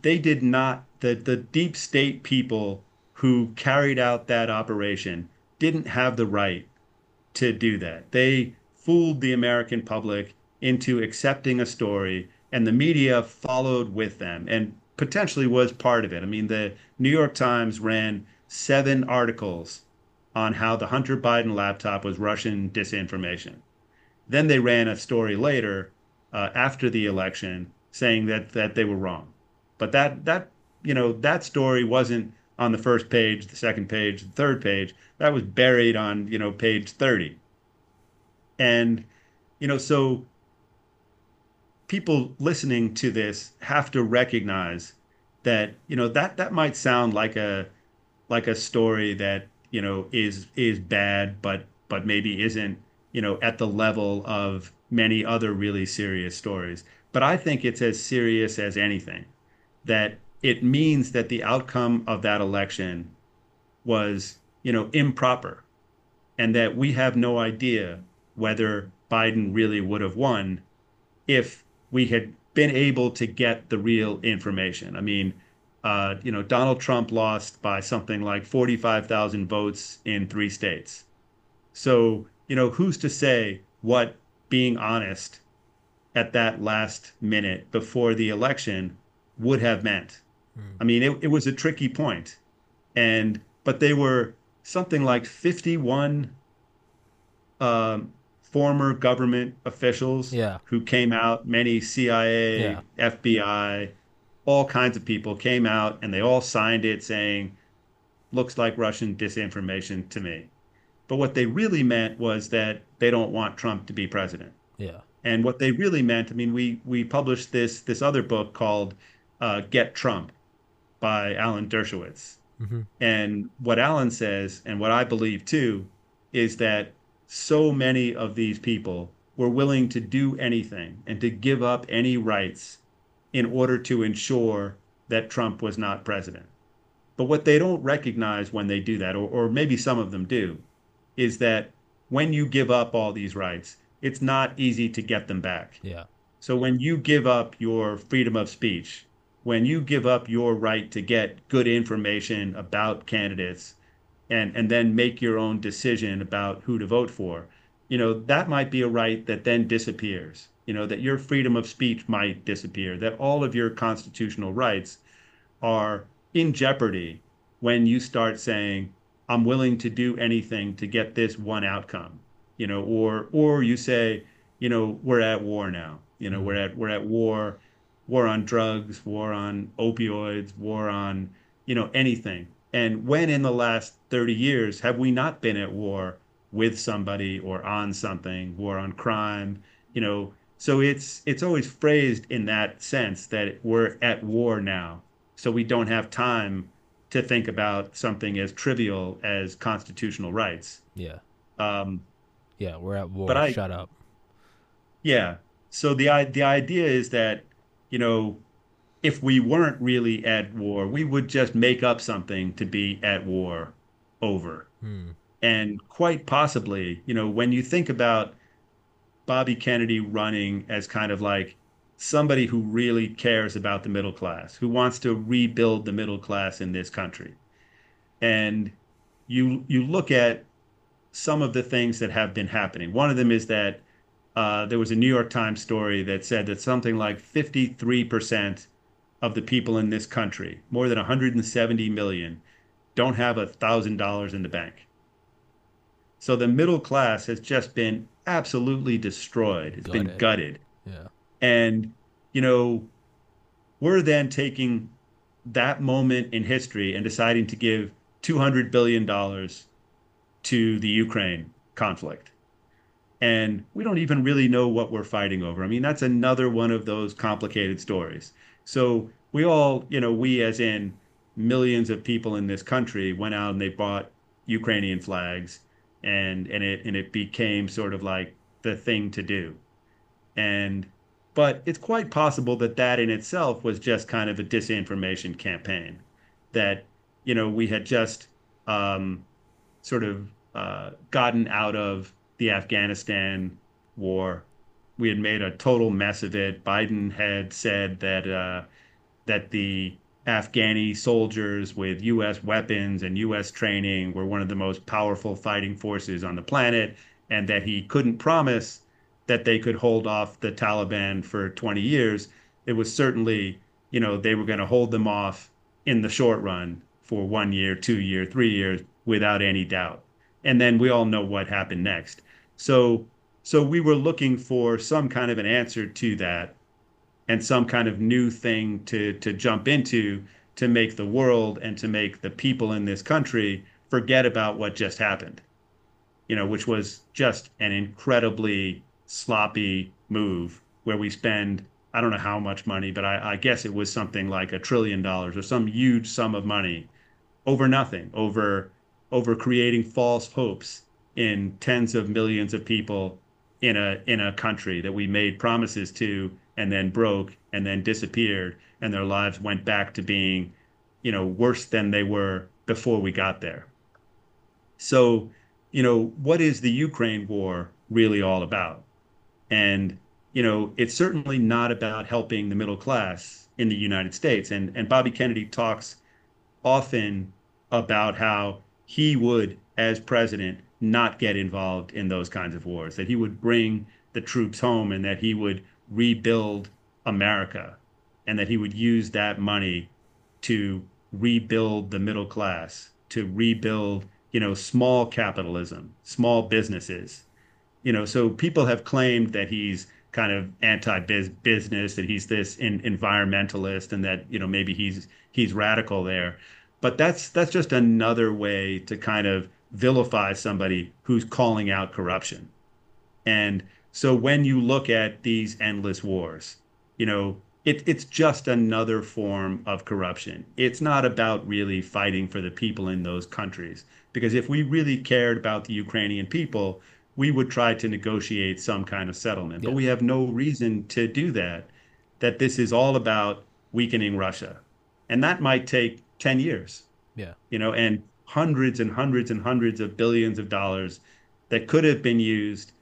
they did not, the, the deep state people who carried out that operation didn't have the right to do that. They fooled the American public into accepting a story, and the media followed with them and potentially was part of it. I mean, the New York Times ran seven articles on how the Hunter Biden laptop was Russian disinformation. Then they ran a story later uh, after the election saying that that they were wrong. But that that you know that story wasn't on the first page, the second page, the third page. That was buried on you know page thirty. And you know so people listening to this have to recognize that you know that that might sound like a like a story that you know is is bad but but maybe isn't you know at the level of many other really serious stories. But i think it's as serious as anything that it means that the outcome of that election was you know improper and that we have no idea whether biden really would have won if we had been able to get the real information. I mean, uh, you know, Donald Trump lost by something like 45,000 votes in three states. So, you know, who's to say what being honest at that last minute before the election would have meant? Mm. I mean, it, it was a tricky point. And, but they were something like 51 um, former government officials yeah. who came out, many CIA, yeah. FBI, all kinds of people came out and they all signed it saying, looks like Russian disinformation to me. But what they really meant was that they don't want Trump to be president. Yeah. And what they really meant, I mean, we we published this this other book called uh, Get Trump by Alan Dershowitz. Mm-hmm. And what Alan says, and what I believe too, is that so many of these people were willing to do anything and to give up any rights in order to ensure that Trump was not president. But what they don't recognize when they do that, or, or maybe some of them do, is that when you give up all these rights, it's not easy to get them back. Yeah. So when you give up your freedom of speech, when you give up your right to get good information about candidates, and and then make your own decision about who to vote for. You know that might be a right that then disappears. You know that your freedom of speech might disappear that all of your constitutional rights are in jeopardy when you start saying i'm willing to do anything to get this one outcome you know or or you say you know we're at war now. You know mm-hmm. we're at we're at war war on drugs war on opioids war on you know anything and when in the last 30 years have we not been at war with somebody or on something, war on crime, you know? So it's it's always phrased in that sense that we're at war now. So we don't have time to think about something as trivial as constitutional rights. Yeah. Um, yeah, we're at war. But I, Shut up. Yeah. So the the idea is that you know if we weren't really at war, we would just make up something to be at war over. Hmm. And quite possibly, you know, when you think about Bobby Kennedy running as kind of like somebody who really cares about the middle class, who wants to rebuild the middle class in this country. And you you look at some of the things that have been happening. One of them is that uh, there was a New York Times story that said that something like 53 percent of the people in this country, more than 170 million, don't have a thousand dollars in the bank. So the middle class has just been absolutely destroyed. It's gutted. been gutted. Yeah. And, you know, we're then taking that moment in history and deciding to give $200 billion to the Ukraine conflict. And we don't even really know what we're fighting over. I mean, that's another one of those complicated stories. So we all, you know, we as in millions of people in this country went out and they bought Ukrainian flags and and it and it became sort of like the thing to do. And but it's quite possible that that in itself was just kind of a disinformation campaign that you know we had just um, sort of uh, gotten out of the Afghanistan war we had made a total mess of it. Biden had said that uh, that the Afghani soldiers with U.S. weapons and U.S. training were one of the most powerful fighting forces on the planet, and that he couldn't promise that they could hold off the Taliban for 20 years. It was certainly, you know, they were going to hold them off in the short run for one year, two year, three years, without any doubt. And then we all know what happened next. So so we were looking for some kind of an answer to that. and some kind of new thing to to jump into to make the world and to make the people in this country forget about what just happened. You know, which was just an incredibly sloppy move where we spend I don't know how much money, but I, I guess it was something like a trillion dollars or some huge sum of money over nothing, over over creating false hopes in tens of millions of people in a in a country that we made promises to and then broke and then disappeared and their lives went back to being you know worse than they were before we got there. So you know what is the ukraine war really all about? And you know it's certainly not about helping the middle class in the united states. And and bobby kennedy talks often about how he would as president not get involved in those kinds of wars, that he would bring the troops home and that he would rebuild America and that he would use that money to rebuild the middle class, to rebuild, you know, small capitalism, small businesses. You know, so people have claimed that he's kind of anti-business, that he's this in, environmentalist, and that you know maybe he's he's radical there. But that's that's just another way to kind of vilify somebody who's calling out corruption. And so when you look at these endless wars, you know, it, it's just another form of corruption. It's not about really fighting for the people in those countries. Because if we really cared about the Ukrainian people, we would try to negotiate some kind of settlement. Yeah. But we have no reason to do that. That this is all about weakening Russia. And that might take 10 years. Yeah. You know, and hundreds and hundreds and hundreds of billions of dollars that could have been used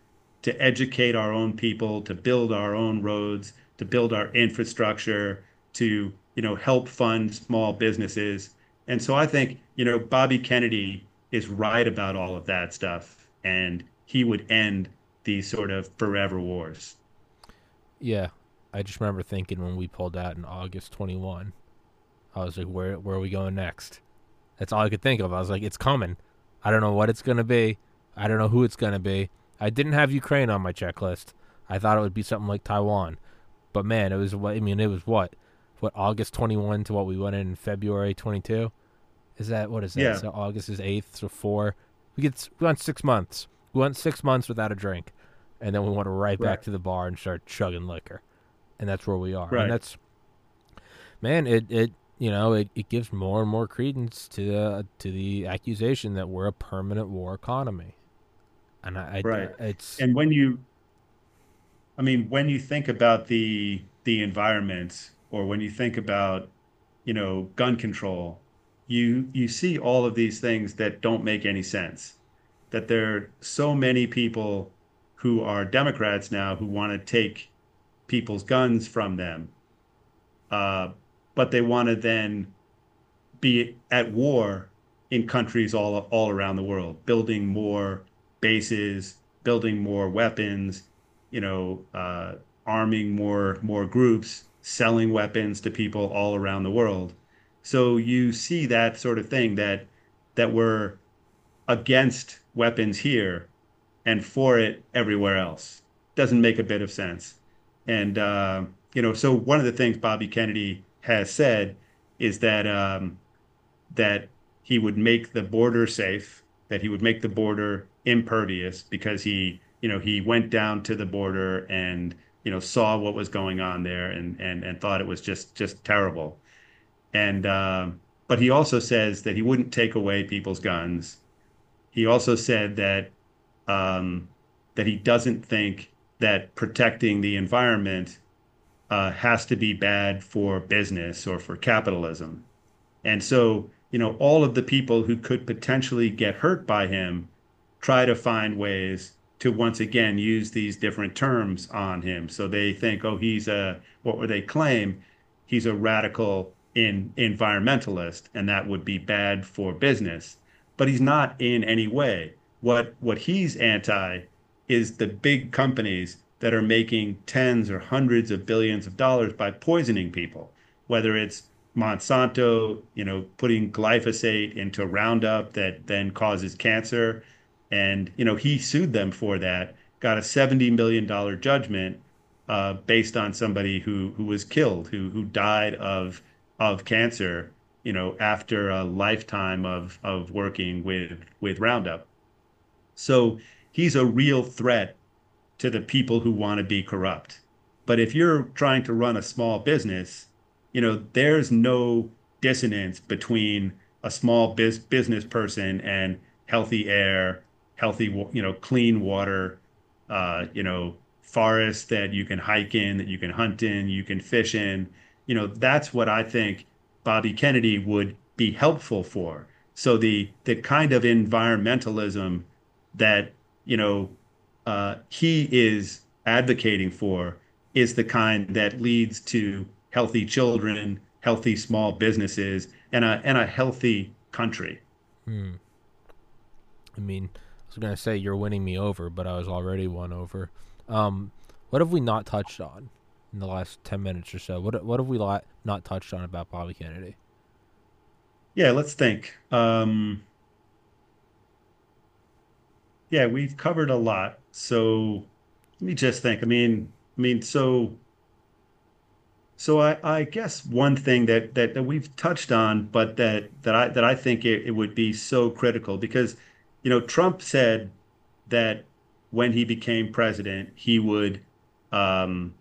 to educate our own people, to build our own roads, to build our infrastructure, to you know help fund small businesses. And so I think you know Bobby Kennedy is right about all of that stuff, and he would end these sort of forever wars. Yeah, I just remember thinking when we pulled out in August 21, I was like, where where are we going next? That's all I could think of. I was like, it's coming. I don't know what it's going to be. I don't know who it's going to be. I didn't have Ukraine on my checklist. I thought it would be something like Taiwan. But man, it was what I mean, it was what? What August 21 to what we went in February 22? Is that what is that? Yeah. So August is 8th, so 4. We get we went 6 months. We went 6 months without a drink. And then we went right, right. back to the bar and start chugging liquor. And that's where we are. Right. And that's man, it it you know, it, it gives more and more credence to the to the accusation that we're a permanent war economy. And I, right. It's and when you, I mean, when you think about the the environment, or when you think about, you know, gun control, you you see all of these things that don't make any sense. That there are so many people who are Democrats now who want to take people's guns from them. Uh, but they want to then be at war in countries all all around the world, building more bases, building more weapons, you know, uh, arming more more groups, selling weapons to people all around the world. So you see that sort of thing that that we're against weapons here and for it everywhere else. Doesn't make a bit of sense. And uh, you know, so one of the things Bobby Kennedy has said is that um, that he would make the border safe, that he would make the border impervious because he, you know, he went down to the border and you know saw what was going on there and and and thought it was just just terrible, and uh, but he also says that he wouldn't take away people's guns. He also said that um, that he doesn't think that protecting the environment uh, has to be bad for business or for capitalism. And so, you know, all of the people who could potentially get hurt by him try to find ways to once again use these different terms on him. So they think, oh, he's a, what would they claim? He's a radical in environmentalist, and that would be bad for business. But he's not in any way. What what he's anti is the big companies that are making tens or hundreds of billions of dollars by poisoning people, whether it's Monsanto, you know, putting glyphosate into Roundup that then causes cancer. And, you know, he sued them for that, got a $70 million judgment, uh, based on somebody who who was killed, who who died of of cancer, you know, after a lifetime of of working with with Roundup. So he's a real threat to the people who want to be corrupt. But if you're trying to run a small business, you know, there's no dissonance between a small biz- business person and healthy air, healthy, you know, clean water, uh, you know, forests that you can hike in, that you can hunt in, you can fish in. You know, that's what I think Bobby Kennedy would be helpful for. So the the kind of environmentalism that you know uh, he is advocating for is the kind that leads to healthy children, healthy small businesses, and a and a healthy country. Hmm. I mean, I was gonna say you're winning me over, but I was already won over. Um, what have we not touched on in the last ten minutes or so? What what have we not touched on about Bobby Kennedy? Yeah, let's think. Um, yeah, we've covered a lot. So let me just think. I mean, I mean, so so I, I guess one thing that, that that we've touched on, but that that I that I think it, it would be so critical because, you know, Trump said that when he became president, he would um,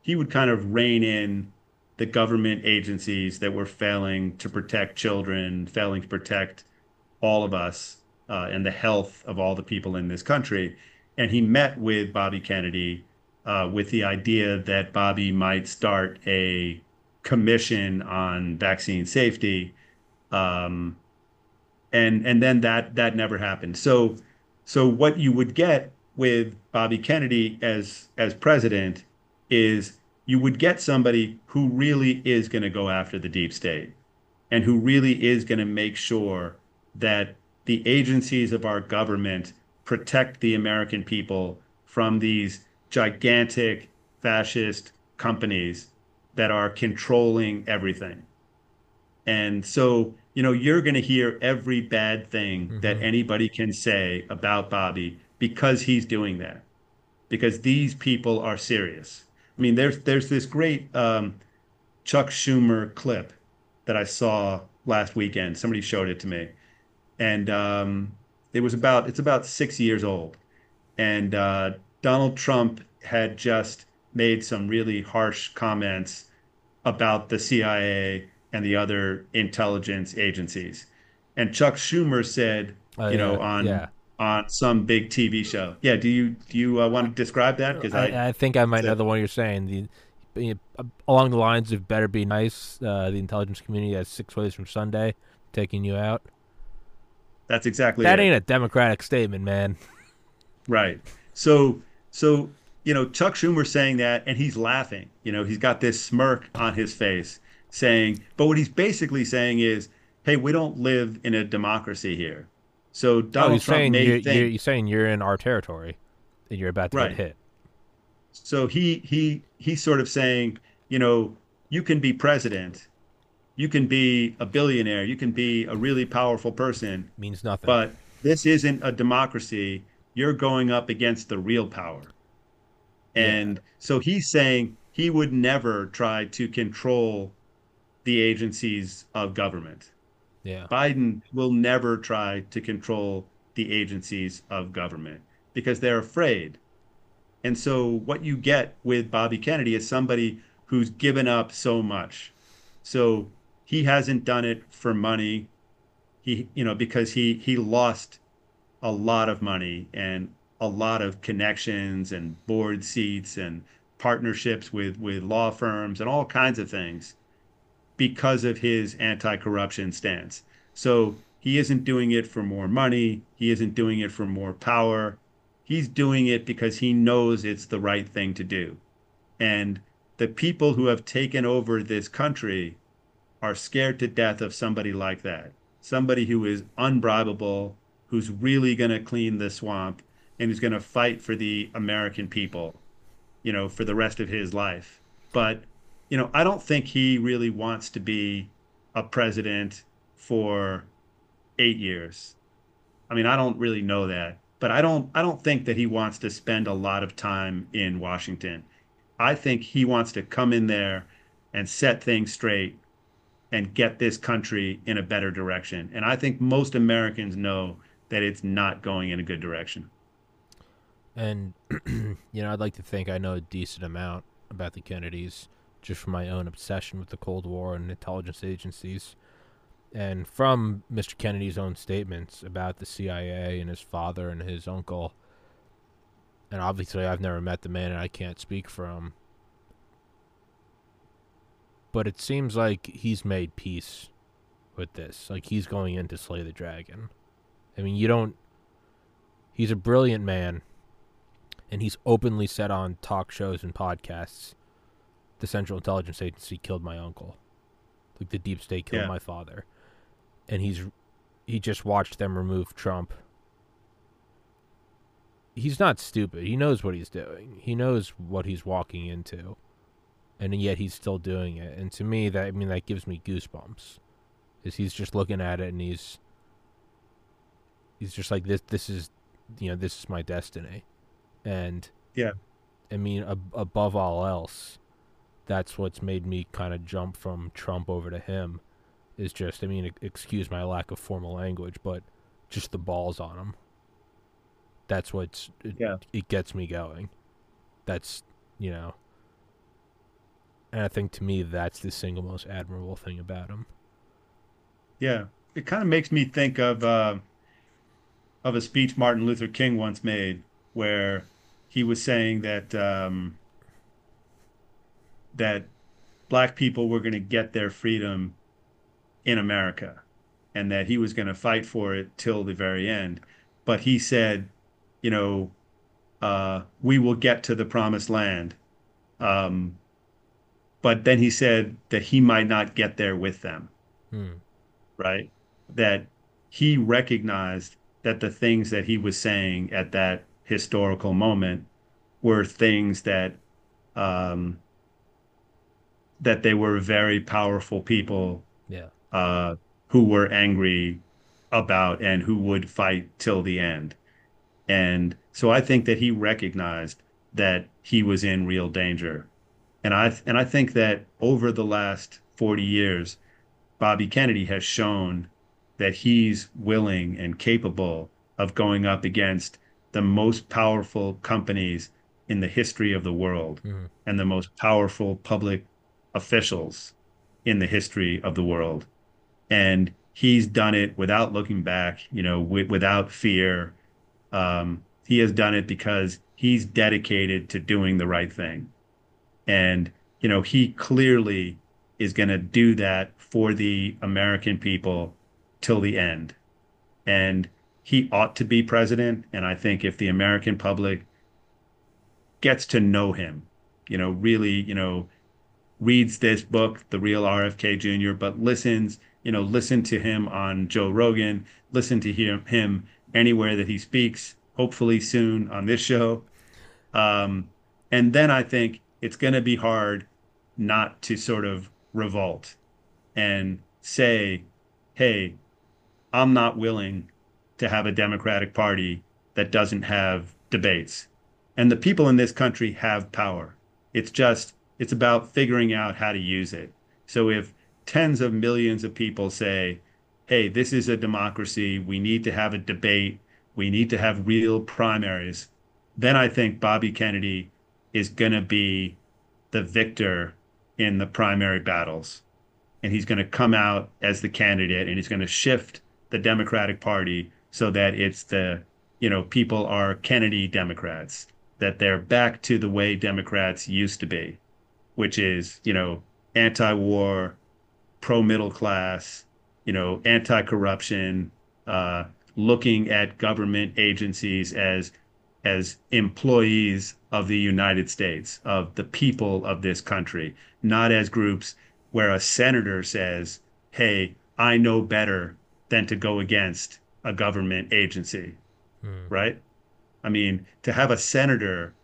he would kind of rein in the government agencies that were failing to protect children, failing to protect all of us uh, and the health of all the people in this country. And he met with Bobby Kennedy uh, with the idea that Bobby might start a commission on vaccine safety. Um, and and then that that never happened. So so what you would get with Bobby Kennedy as as president is you would get somebody who really is going to go after the deep state and who really is going to make sure that the agencies of our government protect the American people from these gigantic fascist companies that are controlling everything. And so, you know, you're going to hear every bad thing mm-hmm. that anybody can say about Bobby because he's doing that. Because these people are serious. I mean, there's there's this great um, Chuck Schumer clip that I saw last weekend. Somebody showed it to me, and um, it was about it's about six years old, and uh, Donald Trump had just made some really harsh comments about the CIA and the other intelligence agencies, and Chuck Schumer said, oh, you yeah, know, on yeah on some big TV show. Yeah, do you do you uh, want to describe that? Because I, I, think I might know the one you're saying. The along the lines of "Better Be Nice," uh, the intelligence community has six ways from Sunday taking you out. That's exactly that it. ain't a democratic statement, man. Right. So so you know Chuck Schumer saying that, and he's laughing. You know, he's got this smirk on his face, saying, but what he's basically saying is, "Hey, we don't live in a democracy here." So oh, Donald oh, Trump may you're, think, you're, you're, saying you're in our territory and you're about to right. get hit. So he he he's sort of saying, you know, you can be president, you can be a billionaire, you can be a really powerful person. Means nothing. But this isn't a democracy. You're going up against the real power. And yeah. so he's saying he would never try to control the agencies of government. Yeah. Biden will never try to control the agencies of government because they're afraid. And so what you get with Bobby Kennedy is somebody who's given up so much. So he hasn't done it for money. He you know because he he lost a lot of money and a lot of connections and board seats and partnerships with with law firms and all kinds of things because of his anti corruption stance. So he isn't doing it for more money, he isn't doing it for more power. He's doing it because he knows it's the right thing to do. And the people who have taken over this country are scared to death of somebody like that. Somebody who is unbribable, who's really going to clean the swamp, and who's going to fight for the American people, you know, for the rest of his life. But you know, I don't think he really wants to be a president for eight years. I mean, I don't really know that, but I don't I don't think that he wants to spend a lot of time in Washington. I think he wants to come in there and set things straight and get this country in a better direction. And I think most Americans know that it's not going in a good direction. And you know, I'd like to think I know a decent amount about the Kennedys just from my own obsession with the Cold War and intelligence agencies. And from Mr. Kennedy's own statements about the CIA and his father and his uncle, and obviously I've never met the man and I can't speak for him. But it seems like he's made peace with this. Like he's going in to slay the dragon. I mean, you don't. He's a brilliant man, and he's openly said on talk shows and podcasts the Central Intelligence Agency killed my uncle. Like the deep state killed Yeah. my father. And he's he just watched them remove Trump. He's not stupid. He knows what he's doing. He knows what he's walking into. And yet he's still doing it. And to me that I mean that gives me goosebumps. Is he's just looking at it and he's he's just like this this is you know this is my destiny. And Yeah. I mean ab- above all else that's what's made me kind of jump from Trump over to him is just I mean excuse my lack of formal language but just the balls on him that's what's it, Yeah. it gets me going that's you know and I think to me that's the single most admirable thing about him Yeah, it kind of makes me think of uh, of a speech Martin Luther King once made, where he was saying that um, that black people were going to get their freedom in America, and that he was going to fight for it till the very end. But he said, you know, uh, we will get to the promised land. Um, but then he said that he might not get there with them hmm. right? That he recognized that the things that he was saying at that historical moment were things that um, that they were very powerful people yeah uh, who were angry about and who would fight till the end. And so I think that he recognized that he was in real danger. And I and I think that over the last 40 years, Bobby Kennedy has shown that he's willing and capable of going up against the most powerful companies in the history of the world Mhm. and the most powerful public officials in the history of the world. And he's done it without looking back, you know, wi- without fear. Um, he has done it because he's dedicated to doing the right thing. And, you know, he clearly is going to do that for the American people till the end. And he ought to be president. And I think if the American public gets to know him, you know, really, you know, reads this book, The Real RFK Jr., but listens, you know, listen to him on Joe Rogan, listen to hear him anywhere that he speaks, hopefully soon on this show. Um, and then I think it's going to be hard not to sort of revolt and say, hey, I'm not willing to have a Democratic Party that doesn't have debates. And the people in this country have power. It's just, it's about figuring out how to use it. So if tens of millions of people say, hey, this is a democracy, we need to have a debate, we need to have real primaries, then I think Bobby Kennedy is going to be the victor in the primary battles. And he's going to come out as the candidate and he's going to shift the Democratic Party so that it's the, you know, people are Kennedy Democrats, that they're back to the way Democrats used to be, which is, you know, anti war, pro middle class, you know, anti corruption, uh, looking at government agencies as as employees of the United States, of the people of this country, not as groups where a senator says, hey, I know better than to go against a government agency, hmm. right? I mean, to have a senator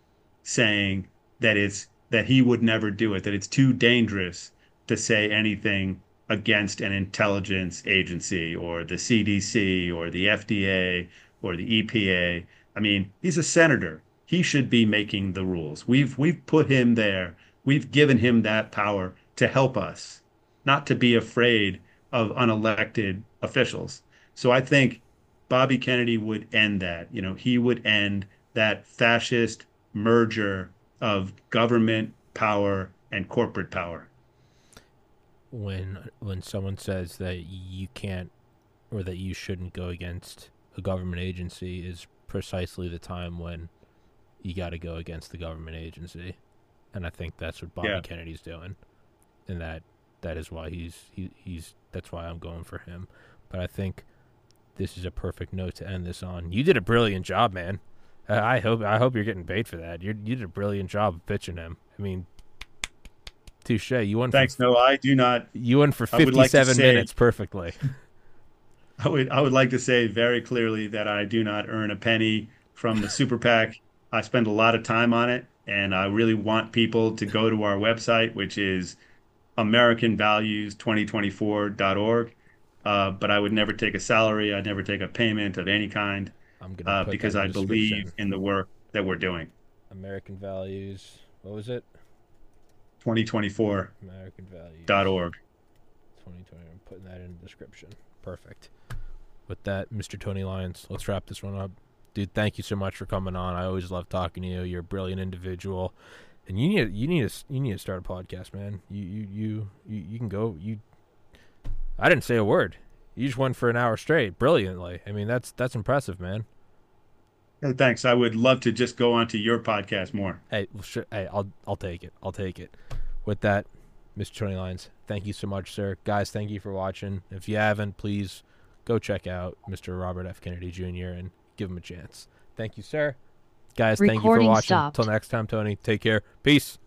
saying that it's that he would never do it, that it's too dangerous to say anything against an intelligence agency or the CDC or the FDA or the EPA. I mean, he's a senator. he should be making the rules. We've we've put him there. We've given him that power to help us, not to be afraid of unelected officials. So I think Bobby Kennedy would end that. You know, he would end that fascist merger of government power and corporate power. When when someone says that you can't or that you shouldn't go against a government agency is precisely the time when you got to go against the government agency, and I think that's what Bobby Yeah. Kennedy's doing, and that that is why he's he, he's that's why I'm going for him. But I think this is a perfect note to end this on. You did a brilliant job, man. I hope I hope you're getting paid for that. You you did a brilliant job of pitching him. I mean, touche. You won. Thanks. For, No, I do not. you won for would like to 57 say- minutes perfectly. I would I would like to say very clearly that I do not earn a penny from the super PAC. I spend a lot of time on it, and I really want people to go to our website, which is AmericanValues2024.org. Uh, but I would never take a salary. I'd never take a payment of any kind uh, because I believe in the work that we're doing. American values. What was it? 2024.org. American values. 2020. I'm putting that in the description. Perfect. With that, Mr. Tony Lyons, let's wrap this one up. Dude, thank you so much for coming on. I always love talking to you. You're a brilliant individual, and you need you need to you need to start a podcast, man. You you you you, you can go. You, I didn't say a word. You just went for an hour straight, brilliantly. I mean, that's that's impressive, man. Thanks. I would love to just go onto your podcast more. Hey, well, sure, hey, I'll I'll take it. I'll take it. With that, Mr. Tony Lyons, thank you so much, sir. Guys, thank you for watching. If you haven't, please go check out Mr. Robert F. Kennedy Jr. and give him a chance. Thank you, sir. Guys, thank you for watching. Till next time, Tony. Take care. Peace.